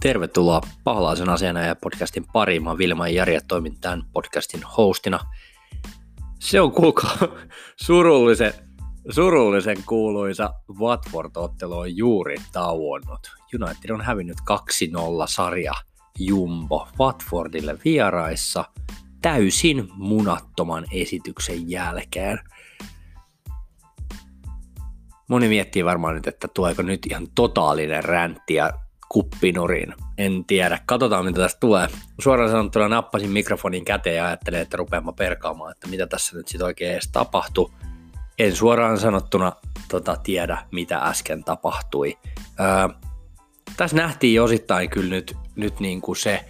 Tervetuloa Paholaisen asiana ja podcastin pariin. Mä Vilma ja Jari ja toimin tämän podcastin hostina. Se on kuulkaa surullisen, surullisen kuuluisa Watford-ottelu on juuri tauonnut. United on hävinnyt 2-0 sarja Jumbo Watfordille vieraissa täysin munattoman esityksen jälkeen. Moni miettii varmaan nyt, että tuleeko nyt ihan totaalinen räntti ja kuppinurin. En tiedä. Katsotaan, mitä tästä tulee. Suoraan sanottuna nappasin mikrofonin käteen ja ajattelin, että rupeamme perkaamaan, että mitä tässä nyt sitten oikein edes tapahtui. En suoraan sanottuna tota, tiedä, mitä äsken tapahtui. Öö, tässä nähtiin osittain kyllä nyt, nyt niin kuin se,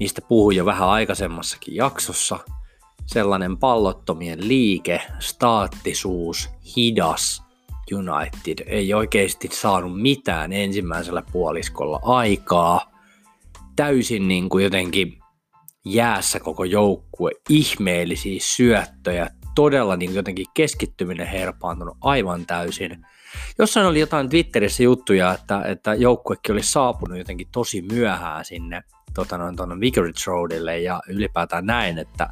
niistä puhuin jo vähän aikaisemmassakin jaksossa, sellainen pallottomien liike, staattisuus, hidas, United ei oikeasti saanut mitään ensimmäisellä puoliskolla aikaa. Täysin niin kuin jotenkin jäässä koko joukkue, ihmeellisiä syöttöjä, todella niin jotenkin keskittyminen herpaantunut aivan täysin. Jossain oli jotain Twitterissä juttuja, että, että joukkuekin oli saapunut jotenkin tosi myöhään sinne tota noin, tuonne Vicarage Roadille ja ylipäätään näin, että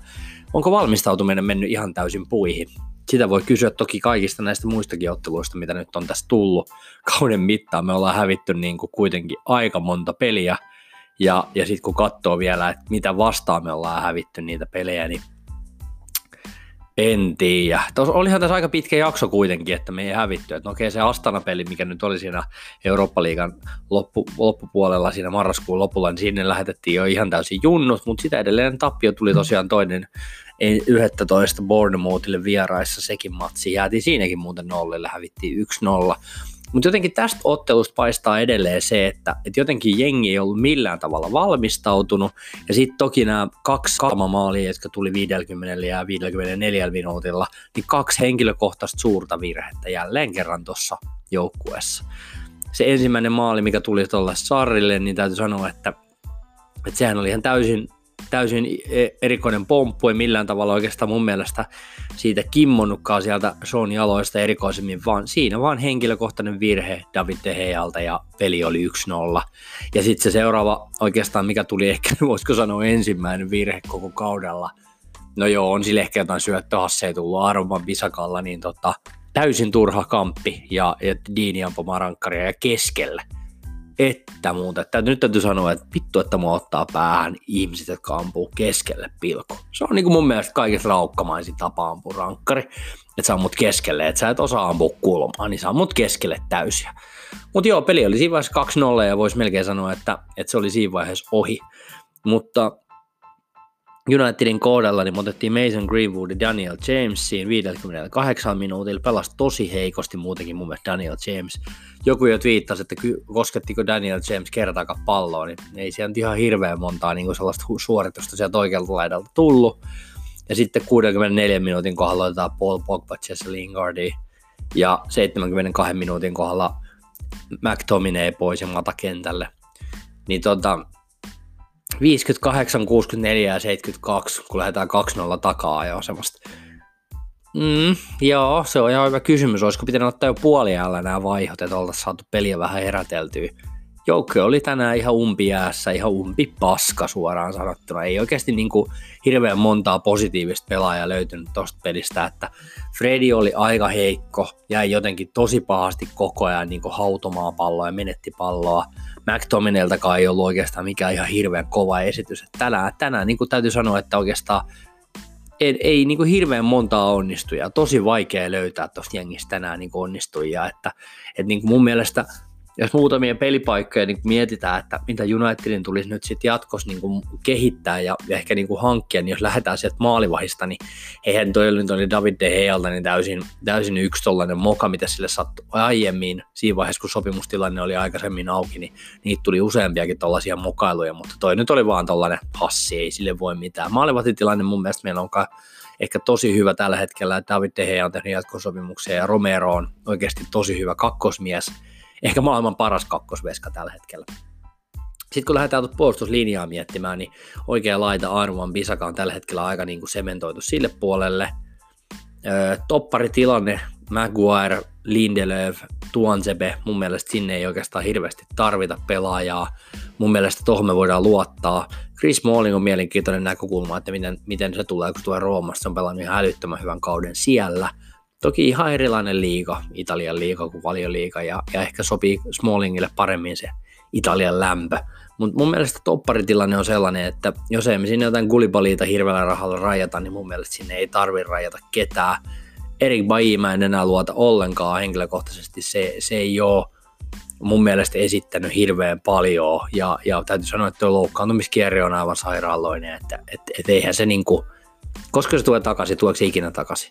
onko valmistautuminen mennyt ihan täysin puihin sitä voi kysyä toki kaikista näistä muistakin otteluista, mitä nyt on tässä tullut kauden mittaan. Me ollaan hävitty niin kuin kuitenkin aika monta peliä, ja, ja sitten kun katsoo vielä, että mitä vastaan me ollaan hävitty niitä pelejä, niin en tiedä. Tos, olihan tässä aika pitkä jakso kuitenkin, että me ei hävitty. Et no okei, se Astana-peli, mikä nyt oli siinä Eurooppa-liigan loppu, loppupuolella siinä marraskuun lopulla, niin sinne lähetettiin jo ihan täysin junnut, mutta sitä edelleen tappio tuli tosiaan toinen 11 Bournemouthille vieraissa sekin matsi. Jäätiin siinäkin muuten nollille, hävittiin 1-0. Mutta jotenkin tästä ottelusta paistaa edelleen se, että, että jotenkin jengi ei ollut millään tavalla valmistautunut. Ja sitten toki nämä kaksi maalia, jotka tuli 50 ja 54 minuutilla, niin kaksi henkilökohtaista suurta virhettä jälleen kerran tuossa joukkueessa. Se ensimmäinen maali, mikä tuli tuolle Sarrille, niin täytyy sanoa, että, että sehän oli ihan täysin täysin e- erikoinen pomppu, ei millään tavalla oikeastaan mun mielestä siitä kimmonnutkaan sieltä Sean jaloista erikoisemmin, vaan siinä vaan henkilökohtainen virhe David De Gealta ja peli oli 1-0. Ja sitten se seuraava oikeastaan, mikä tuli ehkä, voisiko sanoa ensimmäinen virhe koko kaudella, no joo, on sille ehkä jotain syöttöhasseja tullut Arman Bisakalla, niin tota, täysin turha kamppi ja, ja Diini ampui rankkaria ja keskellä että muuta. Että nyt täytyy sanoa, että vittu, että mua ottaa päähän ihmiset, jotka ampuu keskelle pilku. Se on niin kuin mun mielestä kaikista raukkamaisin tapa ampua rankkari. Että sä ammut keskelle, että sä et osaa ampua kulmaan, niin sä ammut keskelle täysiä. Mutta joo, peli oli siinä vaiheessa 2-0 ja voisi melkein sanoa, että, että se oli siinä vaiheessa ohi. Mutta Unitedin kohdalla niin otettiin Mason Greenwood ja Daniel Jamesiin 58 minuutilla, pelasi tosi heikosti muutenkin mun mielestä Daniel James. Joku jo twiittasi, että koskettiko Daniel James kertaakaan palloa, niin ei siellä ihan hirveän montaa niin sellaista suoritusta sieltä oikealta laidalta tullut. Ja sitten 64 minuutin kohdalla otetaan Paul Pogba, Jesse Lingardi ja 72 minuutin kohdalla McTominay pois ja mata kentälle. Niin tota, 58, 64 ja 72, kun lähdetään 2-0 takaa ja semmoista. Mm, joo, se on ihan hyvä kysymys. Olisiko pitänyt ottaa jo puoliajalla nämä vaihot, että oltaisiin saatu peliä vähän heräteltyä. Joukko oli tänään ihan umpijäässä, ihan umpi paska suoraan sanottuna. Ei oikeasti niin kuin hirveän montaa positiivista pelaajaa löytynyt tuosta pelistä, että Fredi oli aika heikko, jäi jotenkin tosi pahasti koko ajan niin kuin hautomaan palloa ja menetti palloa. McTomineltakaan ei ollut oikeastaan mikään ihan hirveän kova esitys. Että tänään, tänään niin kuin täytyy sanoa, että oikeastaan ei, ei niin kuin hirveän montaa onnistuja. Tosi vaikea löytää tuosta jengistä tänään niin onnistujia. Että, että niin kuin mun mielestä jos muutamia pelipaikkoja niin mietitään, että mitä Unitedin tulisi nyt sitten jatkossa niin kehittää ja, ja ehkä niin hankkia, niin jos lähdetään sieltä maalivahista, niin eihän toi oli, toi David De Gealta niin täysin, täysin yksi tollainen moka, mitä sille sattui aiemmin. Siinä vaiheessa, kun sopimustilanne oli aikaisemmin auki, niin niitä tuli useampiakin tollaisia mokailuja, mutta toi nyt oli vaan tollainen hassi, ei sille voi mitään. Maalivahtitilanne mun mielestä meillä onkaan ehkä tosi hyvä tällä hetkellä, David De Gea on tehnyt jatkosopimuksia ja Romero on oikeasti tosi hyvä kakkosmies, ehkä maailman paras kakkosveska tällä hetkellä. Sitten kun lähdetään puolustuslinjaa miettimään, niin oikea laita Arman Bisaka on tällä hetkellä aika niin kuin sementoitu sille puolelle. Öö, topparitilanne, Maguire, Lindelöf, Tuansebe, mun mielestä sinne ei oikeastaan hirveästi tarvita pelaajaa. mun mielestä tuohon me voidaan luottaa. Chris Smalling on mielenkiintoinen näkökulma, että miten, miten se tulee, kun tulee Roomasta. Se on pelannut ihan älyttömän hyvän kauden siellä. Toki ihan erilainen liiga, Italian liiga kuin paljon liiga, ja, ja ehkä sopii Smallingille paremmin se Italian lämpö. Mutta mun mielestä topparitilanne on sellainen, että jos emme sinne jotain gulibaliita hirveällä rahalla rajata, niin mun mielestä sinne ei tarvi rajata ketään. Erik Bailly mä en enää luota ollenkaan henkilökohtaisesti, se, se ei ole mun mielestä esittänyt hirveän paljon ja, ja täytyy sanoa, että tuo loukkaantumiskierre on aivan sairaaloinen, että et, et eihän se niinku, koska se tulee takaisin, tuleeko se ikinä takaisin.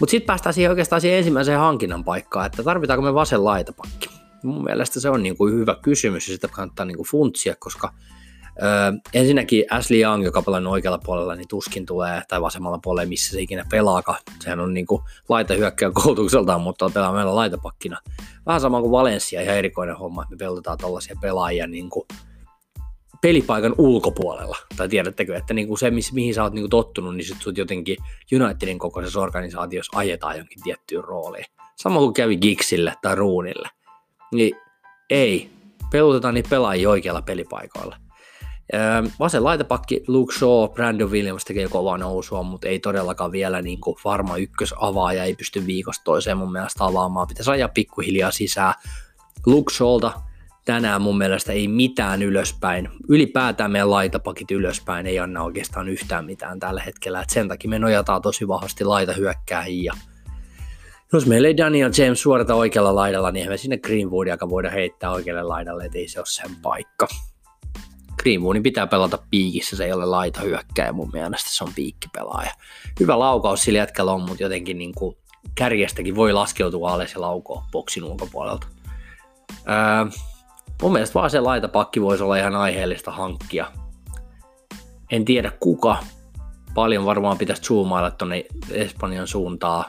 Mutta sitten päästään siihen oikeastaan siihen ensimmäiseen hankinnan paikkaan, että tarvitaanko me vasen laitapakki. Mun mielestä se on niinku hyvä kysymys ja sitä kannattaa niinku funtsia, koska Öö, ensinnäkin Ashley Young, joka pelaa oikealla puolella, niin tuskin tulee, tai vasemmalla puolella, missä se ikinä pelaakaan. Sehän on niin laita hyökkäjä koulutukseltaan, mutta pelaa meillä laitapakkina. Vähän sama kuin Valencia, ihan erikoinen homma, että me pelotetaan tällaisia pelaajia niin kuin pelipaikan ulkopuolella. Tai tiedättekö, että niin kuin se, mihin sä oot niin kuin tottunut, niin sit sut jotenkin Unitedin kokoisessa organisaatiossa ajetaan jonkin tiettyyn rooliin. Sama kuin kävi Gixille tai Ruunille. Niin ei, pelutetaan niitä pelaajia oikealla pelipaikoilla. Vasen laitapakki Luke Shaw, Brandon Williams tekee kovaa nousua, mutta ei todellakaan vielä niin kuin varma ykkösavaaja, ei pysty viikosta toiseen mun mielestä avaamaan. Pitäisi ajaa pikkuhiljaa sisään. Luke Shawlta tänään mun mielestä ei mitään ylöspäin. Ylipäätään meidän laitapakit ylöspäin ei anna oikeastaan yhtään mitään tällä hetkellä. Et sen takia me nojataan tosi vahvasti laitahyökkääjiin ja jos meillä ei Daniel James suorata oikealla laidalla, niin me sinne Greenwoodia, voida heittää oikealle laidalle, että ei se ole sen paikka. Greenwoonin pitää pelata piikissä, se ei ole laita hyökkäjä mun mielestä, se on piikkipelaaja. Hyvä laukaus sillä jätkällä on, mutta jotenkin niin kuin kärjestäkin voi laskeutua alas ja laukoa boksin ulkopuolelta. Öö, mun mielestä vaan se laitapakki voisi olla ihan aiheellista hankkia. En tiedä kuka. Paljon varmaan pitäisi zoomailla tuonne Espanjan suuntaan.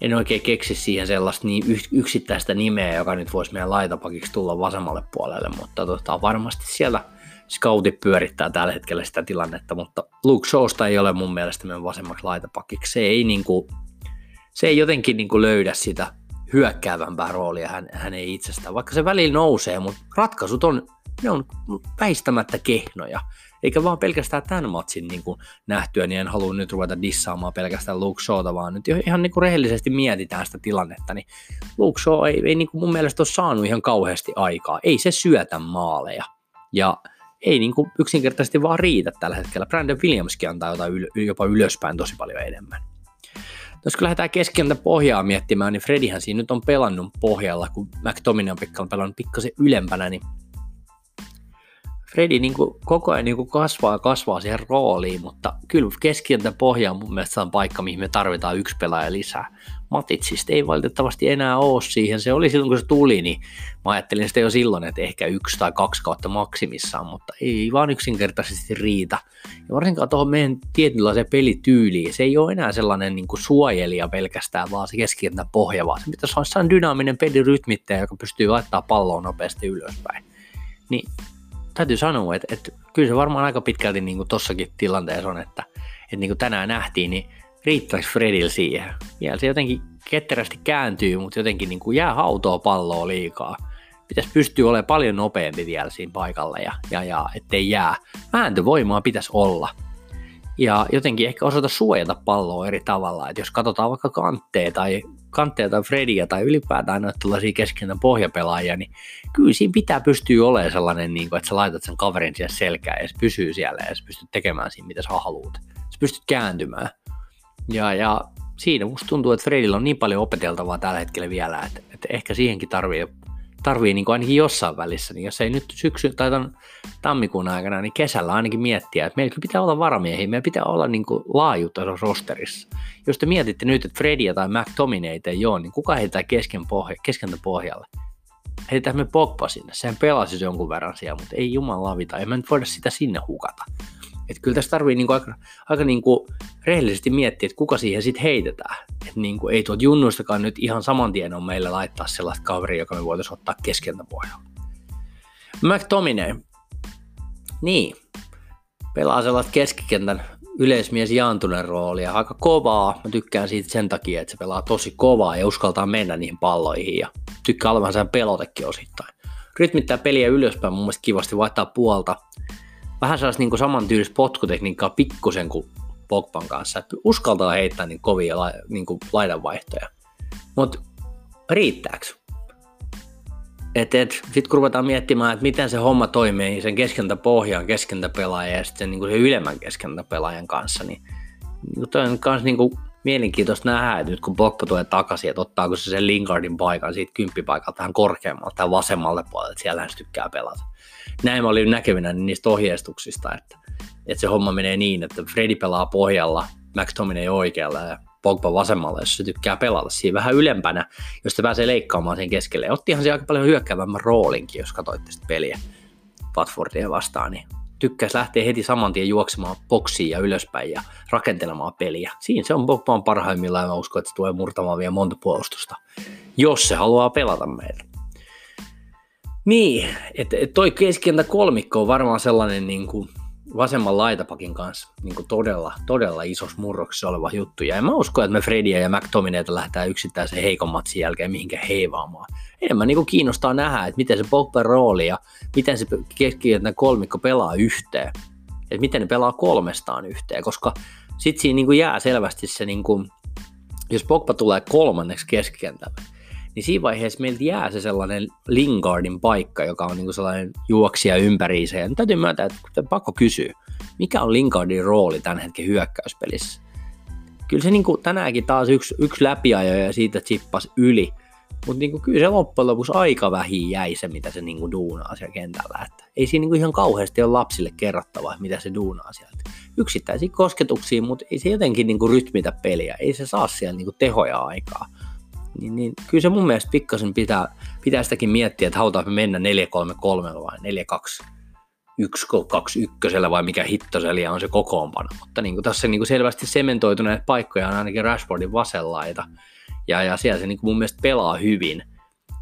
En oikein keksi siihen sellaista niin yksittäistä nimeä, joka nyt voisi meidän laitapakiksi tulla vasemmalle puolelle, mutta tota, varmasti siellä scoutit pyörittää tällä hetkellä sitä tilannetta, mutta Luke Shawsta ei ole mun mielestä meidän vasemmaksi laitapakiksi. Se ei, niin kuin, se ei jotenkin niin kuin löydä sitä hyökkäävämpää roolia hän, hän ei itsestään, vaikka se välillä nousee, mutta ratkaisut on, ne on väistämättä kehnoja. Eikä vaan pelkästään tämän matsin niin kuin nähtyä, niin en halua nyt ruveta dissaamaan pelkästään Luke Shawta, vaan nyt ihan niin kuin rehellisesti mietitään sitä tilannetta, niin Luke Shaw ei, ei niin kuin mun mielestä ole saanut ihan kauheasti aikaa. Ei se syötä maaleja. Ja ei niin kuin yksinkertaisesti vaan riitä tällä hetkellä. Brandon Williamskin antaa jotain yl- jopa ylöspäin tosi paljon enemmän. Jos kun lähdetään keskeltä pohjaa miettimään, niin Fredihän siinä nyt on pelannut pohjalla, kun McTominay on pelannut pikkasen ylempänä, niin Fredi niin kuin koko ajan niin kuin kasvaa ja kasvaa siihen rooliin, mutta kyllä pohja on mun mielestä on paikka, mihin me tarvitaan yksi pelaaja lisää. Matitsista ei valitettavasti enää ole siihen. Se oli silloin, kun se tuli, niin mä ajattelin sitä jo silloin, että ehkä yksi tai kaksi kautta maksimissaan, mutta ei vaan yksinkertaisesti riitä. Ja varsinkaan tuohon meidän tietynlaiseen pelityyliin, se ei ole enää sellainen niin kuin suojelija pelkästään, vaan se keskentän pohja, vaan se pitäisi olla dynaaminen pelirytmittäjä, joka pystyy laittaa palloa nopeasti ylöspäin. Niin täytyy sanoa, että, että kyllä se varmaan aika pitkälti niin kuin tossakin tilanteessa on, että, että niin kuin tänään nähtiin, niin riittäisi Fredil siihen. Vielä se jotenkin ketterästi kääntyy, mutta jotenkin niin kuin jää hautoa palloa liikaa. Pitäisi pystyä olemaan paljon nopeampi vielä siinä paikalla ja, ja, ja ettei jää. Vääntövoimaa pitäisi olla. Ja jotenkin ehkä osata suojata palloa eri tavalla. Että jos katsotaan vaikka kantteja tai kantteja tai Fredia tai ylipäätään noita tällaisia keskenään pohjapelaajia, niin kyllä siinä pitää pystyä olemaan sellainen, niin kuin, että sä laitat sen kaverin siihen selkään ja se pysyy siellä ja sä pystyt tekemään siinä, mitä sä haluat. Sä pystyt kääntymään. Ja, ja siinä musta tuntuu, että Fredillä on niin paljon opeteltavaa tällä hetkellä vielä, että, että ehkä siihenkin tarvii, tarvii niin kuin ainakin jossain välissä, niin jos ei nyt syksy tai tämän tammikuun aikana, niin kesällä ainakin miettiä, että meillä pitää olla varamiehiä, meillä pitää olla niin kuin laajuutta rosterissa. Jos te mietitte nyt, että Fredia tai McTominay ei ole, niin kuka heitä kesken pohja, keskentä pohjalle? Heitetään me Pogba sinne, sehän pelasi jonkun verran siellä, mutta ei juman lavita, ei me nyt voida sitä sinne hukata. Että kyllä tässä tarvii niinku aika, aika niinku rehellisesti miettiä, että kuka siihen sitten heitetään. Että niinku, ei tuot junnuistakaan nyt ihan saman tien on meille laittaa sellaista kaveria, joka me voitaisiin ottaa keskeltä pohjalla. McTominay. Niin. Pelaa sellaista keskikentän yleismies jaantuneen roolia. Aika kovaa. Mä tykkään siitä sen takia, että se pelaa tosi kovaa ja uskaltaa mennä niihin palloihin. Ja tykkää olevan sen pelotekin osittain. rytmittää peliä ylöspäin mun mielestä kivasti, vaihtaa puolta. Vähän sellaista niin saman tyylistä potkutekniikkaa pikkusen kuin Pogban kanssa, että uskaltaa heittää niin kovia niin kuin laidanvaihtoja. Mutta riittääkö? Et, et, sitten kun ruvetaan miettimään, että miten se homma toimii sen keskentäpohjan keskentäpelaajan ja sitten niin se ylemmän keskentäpelaajan kanssa, niin, niin toi on myös niin kuin mielenkiintoista nähdä, että nyt kun Pogba tulee takaisin, että ottaako se sen Lingardin paikan siitä kymppipaikalta vähän korkeammalta tai vasemmalle puolelle, että siellä hän tykkää pelata. Näin mä olin näkevinä niistä ohjeistuksista, että, että se homma menee niin, että Freddy pelaa pohjalla, McTominay oikealla ja Pogba vasemmalla, jos se tykkää pelata siinä vähän ylempänä, jos se pääsee leikkaamaan sen keskelle. Ottihan se aika paljon hyökkäävämmän roolinkin, jos katsoitte sitä peliä Watfordia vastaan, niin tykkäisi lähteä heti saman tien juoksemaan boksiin ja ylöspäin ja rakentelemaan peliä. Siinä se on Pogba parhaimmillaan ja mä uskon, että se tulee murtamaan vielä monta puolustusta, jos se haluaa pelata meillä. Niin, että et toi keskentä kolmikko on varmaan sellainen niin kuin vasemman laitapakin kanssa niin kuin todella, todella isossa murroksessa oleva juttu. Ja en mä usko, että me Fredia ja McTominayta lähdetään yksittäisen heikon matsin jälkeen mihinkä heivaamaan. Enemmän niin kuin kiinnostaa nähdä, että miten se Pogba rooli ja miten se keskiyöntä kolmikko pelaa yhteen. Että miten ne pelaa kolmestaan yhteen, koska sitten siinä niin kuin jää selvästi se, niin kuin, jos Pogba tulee kolmanneksi keskikentälle, niin siinä vaiheessa meiltä jää se sellainen Lingardin paikka, joka on niinku sellainen juoksija ympäriinsä. Ja täytyy myöntää, että pakko kysyä, mikä on Lingardin rooli tämän hetken hyökkäyspelissä? Kyllä se niinku tänäänkin taas yksi, yksi läpiajo ja siitä chippas yli, mutta niinku kyllä se loppujen lopuksi aika vähin jäi se, mitä se niinku duunaa siellä kentällä. Että ei siinä niinku ihan kauheasti ole lapsille kerrottavaa, mitä se duunaa sieltä. Yksittäisiä kosketuksia, mutta ei se jotenkin niinku rytmitä peliä. Ei se saa siellä niinku tehoja aikaa niin, niin kyllä se mun mielestä pikkasen pitää, pitää sitäkin miettiä, että halutaan mennä 4-3-3 vai 4-2 1 2 1 vai mikä hittoseliä on se kokoonpano. Mutta niin kuin tässä niin kuin selvästi sementoituneet paikkoja on ainakin Rashfordin vasenlaita. Ja, ja siellä se niin kuin mun mielestä pelaa hyvin.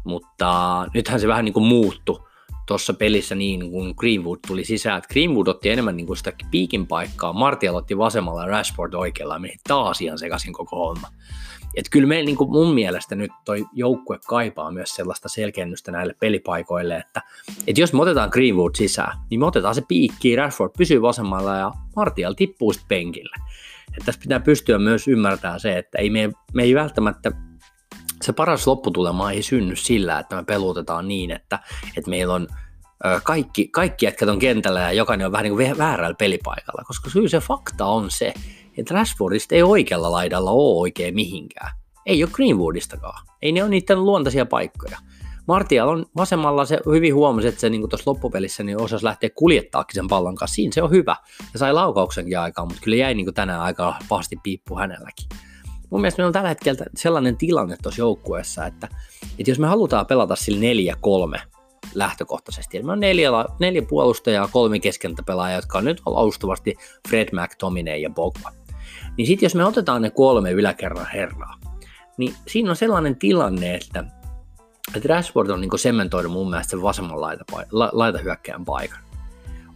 Mutta nythän se vähän niin kuin muuttui tuossa pelissä niin, kun Greenwood tuli sisään. Että Greenwood otti enemmän niin kuin sitä piikin paikkaa, Martial otti vasemmalla ja Rashford oikealla ja meni taas ihan sekaisin koko homma. Et kyllä me niin kuin mun mielestä nyt toi joukkue kaipaa myös sellaista selkennystä näille pelipaikoille, että, että jos me otetaan Greenwood sisään, niin me otetaan se piikki, Rashford pysyy vasemmalla ja Martial tippuu sitten penkille. Että tässä pitää pystyä myös ymmärtämään se, että ei me, me ei välttämättä se paras lopputulema ei synny sillä, että me pelutetaan niin, että, että meillä on kaikki, kaikki jätkät on kentällä ja jokainen on vähän niin kuin väärällä pelipaikalla, koska kyllä se fakta on se, että Rashfordista ei oikealla laidalla ole oikein mihinkään. Ei ole Greenwoodistakaan. Ei ne ole niiden luontaisia paikkoja. Martial on vasemmalla, se hyvin huomasi, että se niin tuossa loppupelissä niin osasi lähteä kuljettaakin sen pallon kanssa. Siinä se on hyvä. Ja sai laukauksenkin aikaan, mutta kyllä jäi niin tänään aika pahasti piippu hänelläkin. Mun mielestä meillä on tällä hetkellä sellainen tilanne tuossa joukkueessa, että, että jos me halutaan pelata sillä 4-3 lähtökohtaisesti, eli me on neljä, neljä puolustajaa, kolme keskentäpelaajaa, jotka on nyt alustavasti Fred McTominay ja Bogba niin sitten jos me otetaan ne kolme yläkerran herraa, niin siinä on sellainen tilanne, että, että Rashford on niin sementoinut mun mielestä sen vasemman laita, la, laitahyökkäjän paikan.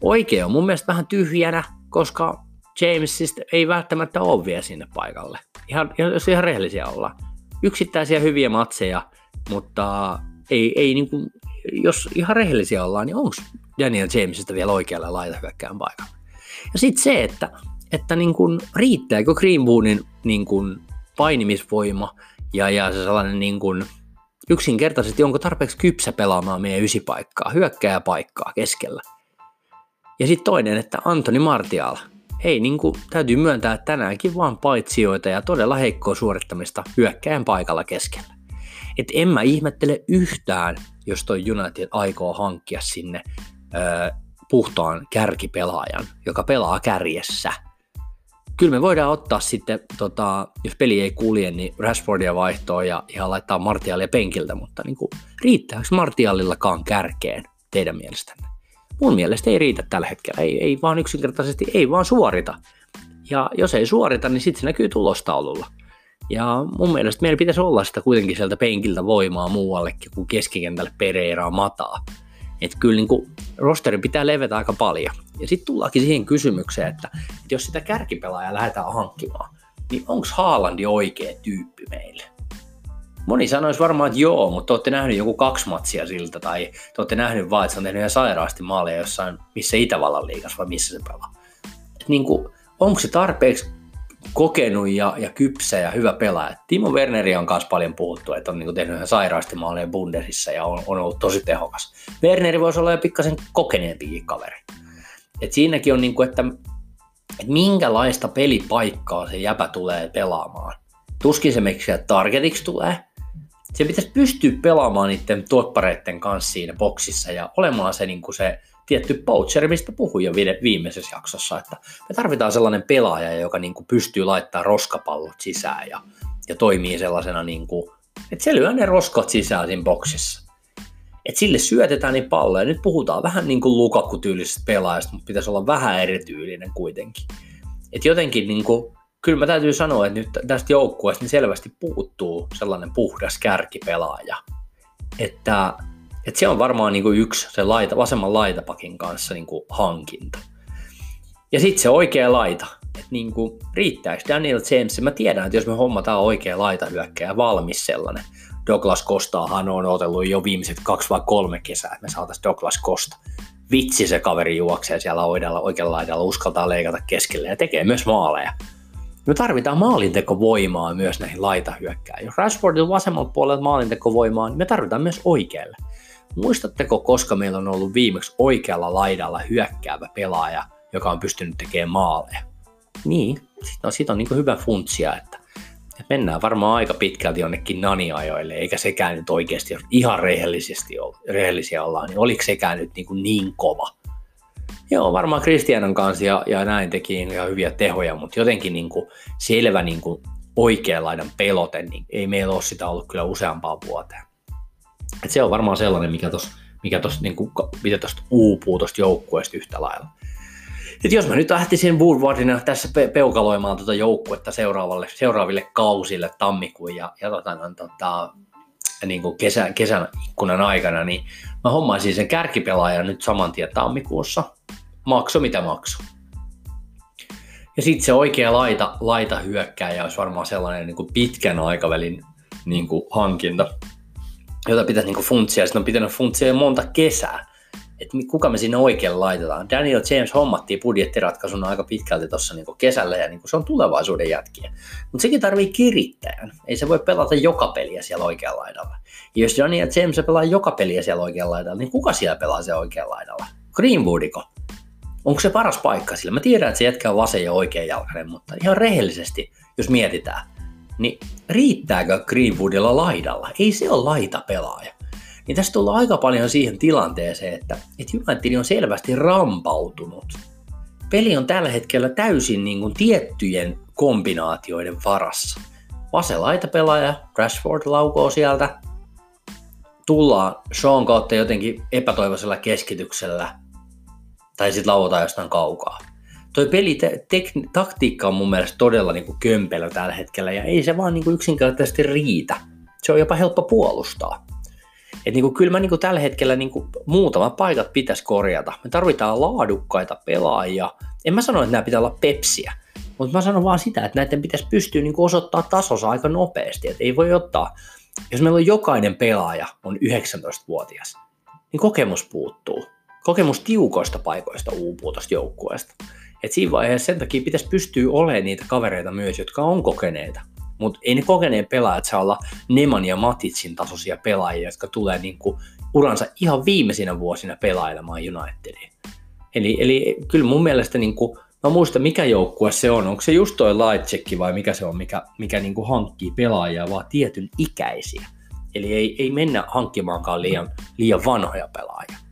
Oikea on mun mielestä vähän tyhjänä, koska Jamesista ei välttämättä ole vielä sinne paikalle. Ihan, jos ihan rehellisiä ollaan. Yksittäisiä hyviä matseja, mutta ei, ei niin kuin, jos ihan rehellisiä ollaan, niin onko Daniel Jamesista vielä oikealle laitahyökkäjän paikalle? Ja sitten se, että että niin kuin, riittääkö Greenwoodin niin kuin, painimisvoima ja, ja se sellainen niin kuin, yksinkertaisesti onko tarpeeksi kypsä pelaamaan meidän ysipaikkaa, hyökkää paikkaa keskellä. Ja sitten toinen, että Antoni Martial. Hei, niin kuin, täytyy myöntää, että tänäänkin vaan paitsioita ja todella heikkoa suorittamista hyökkäjän paikalla keskellä. Et en mä ihmettele yhtään, jos toi United aikoo hankkia sinne öö, puhtaan kärkipelaajan, joka pelaa kärjessä – kyllä me voidaan ottaa sitten, tota, jos peli ei kulje, niin Rashfordia vaihtoa ja, ja laittaa Martialia penkiltä, mutta niin kuin, riittääkö Martialillakaan kärkeen teidän mielestänne? Mun mielestä ei riitä tällä hetkellä, ei, ei vaan yksinkertaisesti, ei vaan suorita. Ja jos ei suorita, niin sitten se näkyy tulostaululla. Ja mun mielestä meillä pitäisi olla sitä kuitenkin sieltä penkiltä voimaa muuallekin kuin keskikentälle Pereiraa mataa. Että kyllä niin kuin rosteri pitää levetä aika paljon. Ja sitten tullaankin siihen kysymykseen, että, että jos sitä kärkipelaajaa lähdetään hankkimaan, niin onko Haalandi oikea tyyppi meille? Moni sanoisi varmaan, että joo, mutta olette nähnyt joku kaksi matsia siltä, tai te olette nähnyt vaan, että se on tehnyt ihan sairaasti maaleja jossain, missä Itävallan liigassa vai missä se pelaa. Niin onko se tarpeeksi kokenut ja, ja kypsä ja hyvä pelaaja. Timo Werneri on myös paljon puhuttu, että on niin tehnyt ihan sairaasti maaleja Bundesissa ja on, on ollut tosi tehokas. Werneri voisi olla jo pikkasen kokeneempikin kaveri. Et siinäkin on, niin kuin, että, että minkälaista pelipaikkaa se jäpä tulee pelaamaan. Tuskin se miksi targetiksi tulee. Se pitäisi pystyä pelaamaan niiden tuoppareiden kanssa siinä boksissa ja olemaan se, niin kuin se tietty poacher, mistä puhuin jo viimeisessä jaksossa, että me tarvitaan sellainen pelaaja, joka niin kuin pystyy laittamaan roskapallot sisään ja, ja toimii sellaisena, niin kuin, että se lyö ne roskat sisään siinä boksissa. Että sille syötetään niin palloja. Nyt puhutaan vähän niin kuin Lukaku-tyylisestä pelaajasta, mutta pitäisi olla vähän erityylinen kuitenkin. Että jotenkin niin kuin, kyllä mä täytyy sanoa, että nyt tästä joukkueesta niin selvästi puuttuu sellainen puhdas kärkipelaaja. Että et se on varmaan niin kuin yksi se laita, vasemman laitapakin kanssa niin kuin hankinta. Ja sitten se oikea laita. Että niin kuin, riittääkö Daniel James? Mä tiedän, että jos me hommataan oikea laita hyökkäjä valmis sellainen. Douglas Kostaahan on otellut jo viimeiset kaksi vai kolme kesää, että me saataisiin Douglas Kosta. Vitsi se kaveri juoksee siellä oikealla, oikealla laidalla, uskaltaa leikata keskelle ja tekee myös maaleja. Me tarvitaan maalintekovoimaa myös näihin laitahyökkääjiin. Jos Rashfordin vasemmalla puolella maalintekovoimaa, niin me tarvitaan myös oikealle. Muistatteko, koska meillä on ollut viimeksi oikealla laidalla hyökkäävä pelaaja, joka on pystynyt tekemään maaleja? Niin, siitä on, siitä on niin hyvä funtsia, että, että mennään varmaan aika pitkälti jonnekin naniajoille, eikä sekään nyt oikeasti, jos ihan rehellisesti, rehellisiä ollaan, niin oliko sekään nyt niin, kuin niin kova? Joo, varmaan Kristianan kanssa ja, ja näin teki ihan hyviä tehoja, mutta jotenkin niin kuin selvä niin kuin oikeanlainen pelote, niin ei meillä ole sitä ollut kyllä useampaan vuoteen. Et se on varmaan sellainen, mikä tuossa mikä tos, niin kuin, mitä tosta uupuu tuosta joukkueesta yhtä lailla. Et jos mä nyt lähtisin Woodwardina tässä pe- peukaloimaan tuota joukkuetta seuraavalle, seuraaville kausille tammikuun ja, ja tota, no, tota, niin kuin kesä, kesän ikkunan aikana, niin mä hommaisin sen kärkipelaajan nyt saman tien tammikuussa. Makso mitä makso. Ja sitten se oikea laita, laita hyökkääjä olisi varmaan sellainen niin kuin pitkän aikavälin niin kuin hankinta jota pitäisi niin funtsia, ja sitten on pitänyt funtsia jo monta kesää, että kuka me sinne oikealle laitetaan. Daniel James hommattiin budjettiratkaisuna aika pitkälti tuossa niin kesällä, ja niin se on tulevaisuuden jätkiä. Mutta sekin tarvii kirittäjän. Ei se voi pelata joka peliä siellä oikealla laidalla. Ja jos Daniel James pelaa joka peliä siellä oikealla laidalla, niin kuka siellä pelaa siellä oikealla laidalla? Greenwoodiko? Onko se paras paikka sillä? Mä tiedän, että se jätkä on vasen ja oikea jalkainen, mutta ihan rehellisesti, jos mietitään, niin riittääkö Greenwoodilla laidalla? Ei se ole laita pelaaja. Niin tästä tullaan aika paljon siihen tilanteeseen, että, että United on selvästi rampautunut. Peli on tällä hetkellä täysin niin kuin tiettyjen kombinaatioiden varassa. Vasen laitapelaaja, Rashford laukoo sieltä. Tullaan Sean kautta jotenkin epätoivoisella keskityksellä. Tai sitten lauotaan jostain kaukaa toi peli tek- taktiikka on mun mielestä todella niin kuin kömpelö tällä hetkellä ja ei se vaan niin kuin yksinkertaisesti riitä. Se on jopa helppo puolustaa. Et niin kuin, kyllä mä niin kuin tällä hetkellä niin kuin muutamat paikat pitäisi korjata. Me tarvitaan laadukkaita pelaajia. En mä sano, että nämä pitää olla pepsiä, mutta mä sanon vaan sitä, että näiden pitäisi pystyä niin kuin osoittaa tasossa aika nopeasti. Et ei voi ottaa, jos meillä on jokainen pelaaja on 19-vuotias, niin kokemus puuttuu. Kokemus tiukoista paikoista uupuu tuosta joukkueesta. Et siinä vaiheessa sen takia pitäisi pystyä olemaan niitä kavereita myös, jotka on kokeneita. Mutta ei ne kokeneet pelaajat saa olla Neman ja Matitsin tasoisia pelaajia, jotka tulee niinku uransa ihan viimeisinä vuosina pelailemaan Unitediin. Eli, eli kyllä mun mielestä niinku, mä muistan mikä joukkue se on, onko se just toi Lightcheck vai mikä se on, mikä, mikä niinku hankkii pelaajia, vaan tietyn ikäisiä. Eli ei, ei mennä hankkimaankaan liian, liian vanhoja pelaajia.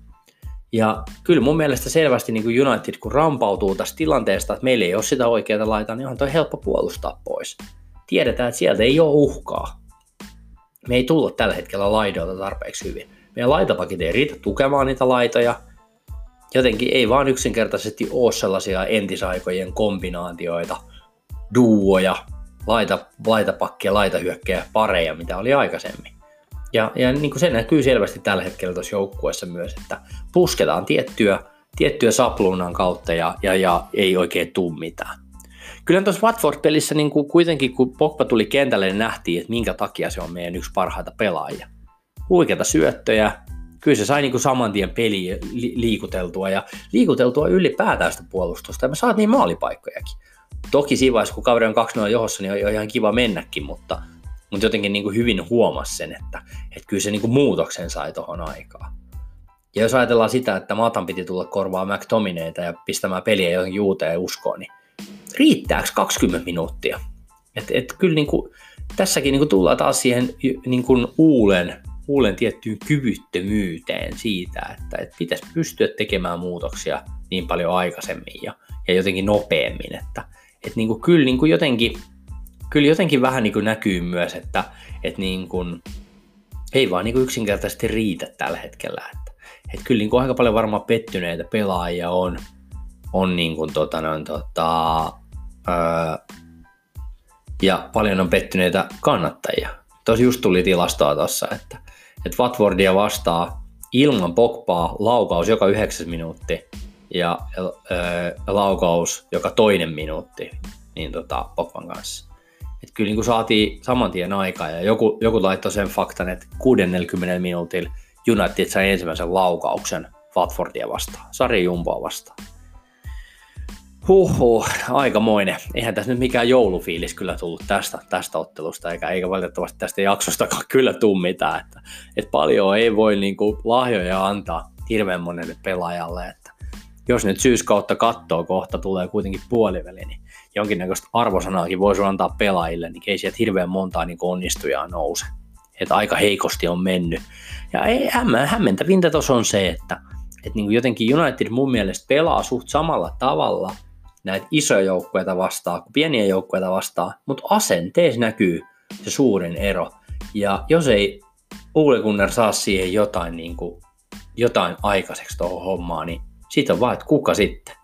Ja kyllä mun mielestä selvästi niin kuin United kun rampautuu tästä tilanteesta, että meillä ei ole sitä oikeaa laitaa, niin on toi helppo puolustaa pois. Tiedetään, että sieltä ei ole uhkaa. Me ei tulla tällä hetkellä laidoilta tarpeeksi hyvin. Meidän laitapakit ei riitä tukemaan niitä laitoja. Jotenkin ei vaan yksinkertaisesti ole sellaisia entisaikojen kombinaatioita, duoja, laita, laitapakkia, laitahyökkejä, pareja, mitä oli aikaisemmin. Ja, ja niin kuin se näkyy selvästi tällä hetkellä tuossa joukkueessa myös, että pusketaan tiettyä, tiettyä sapluunan kautta ja, ja, ja ei oikein tuu mitään. kyllä tuossa Watford-pelissä niin kuin kuitenkin, kun Pogba tuli kentälle, niin nähtiin, että minkä takia se on meidän yksi parhaita pelaajia. Huikeita syöttöjä, kyllä se sai niin kuin saman tien peli liikuteltua ja liikuteltua ylipäätään sitä puolustusta ja me saatiin maalipaikkojakin. Toki siinä vaiheessa, kun kaveri on 2-0 johossa, niin on ihan kiva mennäkin, mutta, mutta jotenkin niin kuin hyvin huomasi sen, että, että kyllä se niin kuin muutoksen sai tuohon aikaan. Ja jos ajatellaan sitä, että Matan piti tulla korvaa McTominayta ja pistämään peliä johonkin uuteen uskoon, niin riittääkö 20 minuuttia? Et, et kyllä niin kuin, tässäkin niin kuin tullaan taas siihen niin kuin uulen, uulen tiettyyn kyvyttömyyteen siitä, että, että pitäisi pystyä tekemään muutoksia niin paljon aikaisemmin ja, ja jotenkin nopeammin. Että, että niin kuin, kyllä niin kuin jotenkin, kyllä jotenkin vähän niin kuin näkyy myös, että, että niin kuin, ei vaan niin kuin yksinkertaisesti riitä tällä hetkellä. Että, että kyllä niin kuin aika paljon varmaan pettyneitä pelaajia on, on niin kuin, tota, noin, tota, öö, ja paljon on pettyneitä kannattajia. Tosi just tuli tilastoa tuossa, että, että Watfordia vastaa ilman Pogbaa laukaus joka yhdeksäs minuutti ja öö, laukaus joka toinen minuutti niin tota, Pogban kanssa. Et kyllä niin kuin saatiin saman tien aikaa ja joku, joku laittoi sen faktan, että 60 minuutilla United sai ensimmäisen laukauksen Watfordia vastaan, Sari Jumboa vastaan. Huhhuh, aikamoinen. Eihän tässä nyt mikään joulufiilis kyllä tullut tästä, tästä ottelusta, eikä, eikä valitettavasti tästä jaksostakaan kyllä tule mitään. Että, että paljon ei voi niin kuin, lahjoja antaa hirveän monelle pelaajalle. Että jos nyt syyskautta kattoo kohta tulee kuitenkin puoliväli, niin jonkinnäköistä arvosanaakin voisi antaa pelaajille, niin ei sieltä hirveän montaa niin onnistujaa nouse. Että aika heikosti on mennyt. Ja ei, hämmentävintä tuossa on se, että, että niin kuin jotenkin United mun mielestä pelaa suht samalla tavalla näitä isoja joukkueita vastaan kuin pieniä joukkueita vastaan, mutta asenteessa näkyy se suurin ero. Ja jos ei Ole Gunnar saa siihen jotain, niin kuin, jotain aikaiseksi tuohon hommaan, niin siitä on vaan, että kuka sitten.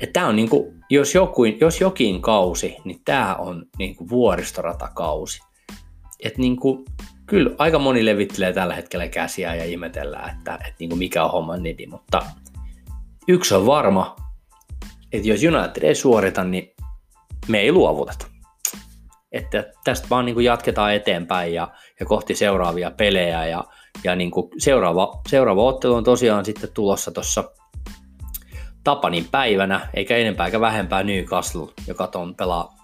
Että tämä on niin kuin, jos, joku, jos jokin kausi, niin tämä on niin kuin vuoristoratakausi. Että niin kuin, kyllä aika moni levittelee tällä hetkellä käsiä ja ihmetellään, että, että niin kuin mikä on homman nidi, mutta yksi on varma, että jos United ei suorita, niin me ei luovuteta. Että tästä vaan niin kuin jatketaan eteenpäin ja, ja kohti seuraavia pelejä ja, ja niin kuin seuraava, seuraava ottelu on tosiaan sitten tulossa tuossa Tapanin päivänä, eikä enempää eikä vähempää Newcastle, joka ton pelaa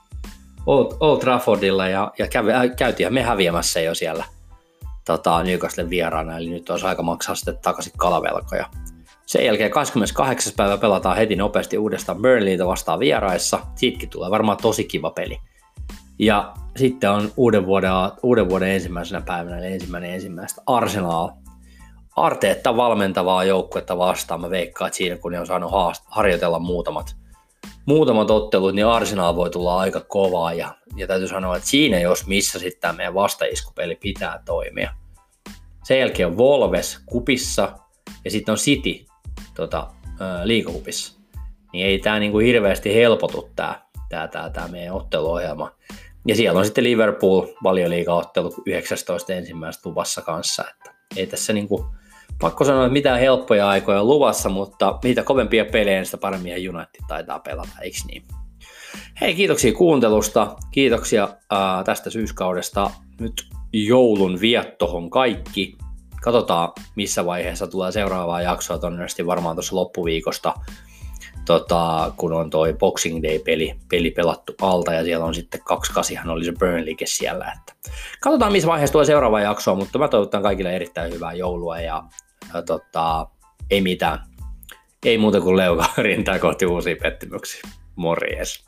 Old, Old Traffordilla ja, ja kävi, äh, käytiin me häviämässä jo siellä tota, Newcastlen vieraana, eli nyt olisi aika maksaa sitten takaisin kalavelkoja. Sen jälkeen 28. päivä pelataan heti nopeasti uudestaan Burnleyta vastaan vieraissa. Siitäkin tulee varmaan tosi kiva peli. Ja sitten on uuden vuoden, uuden vuoden ensimmäisenä päivänä, eli ensimmäinen ensimmäistä Arsenal. Arteetta valmentavaa joukkuetta vastaan. Mä veikkaan, että siinä kun ne on saanut haast- harjoitella muutamat, muutamat ottelut, niin Arsenal voi tulla aika kovaa. Ja, ja täytyy sanoa, että siinä jos missä sitten tämä meidän vastaiskupeli pitää toimia. Sen jälkeen on Volves kupissa ja sitten on City tota, liikahupissa. Niin ei tämä niinku hirveästi helpotu tämä tää, tää, tää meidän otteluohjelma. Ja siellä on sitten Liverpool valioliigaottelu 19 ensimmäistä luvassa kanssa. Että ei tässä niinku, pakko sanoa, että mitään helppoja aikoja luvassa, mutta mitä kovempia pelejä, sitä paremmin United taitaa pelata, eikö niin? Hei, kiitoksia kuuntelusta, kiitoksia ää, tästä syyskaudesta. Nyt joulun viettohon kaikki. Katsotaan, missä vaiheessa tulee seuraavaa jaksoa, todennäköisesti varmaan tuossa loppuviikosta, tota, kun on toi Boxing Day-peli peli pelattu alta, ja siellä on sitten kaksi kasihan oli se Burnley siellä. Että katsotaan, missä vaiheessa tulee seuraava jakso, mutta mä toivotan kaikille erittäin hyvää joulua, ja, ja tota, ei mitään. Ei muuta kuin leuka rintää kohti uusia pettymyksiä. Morjes.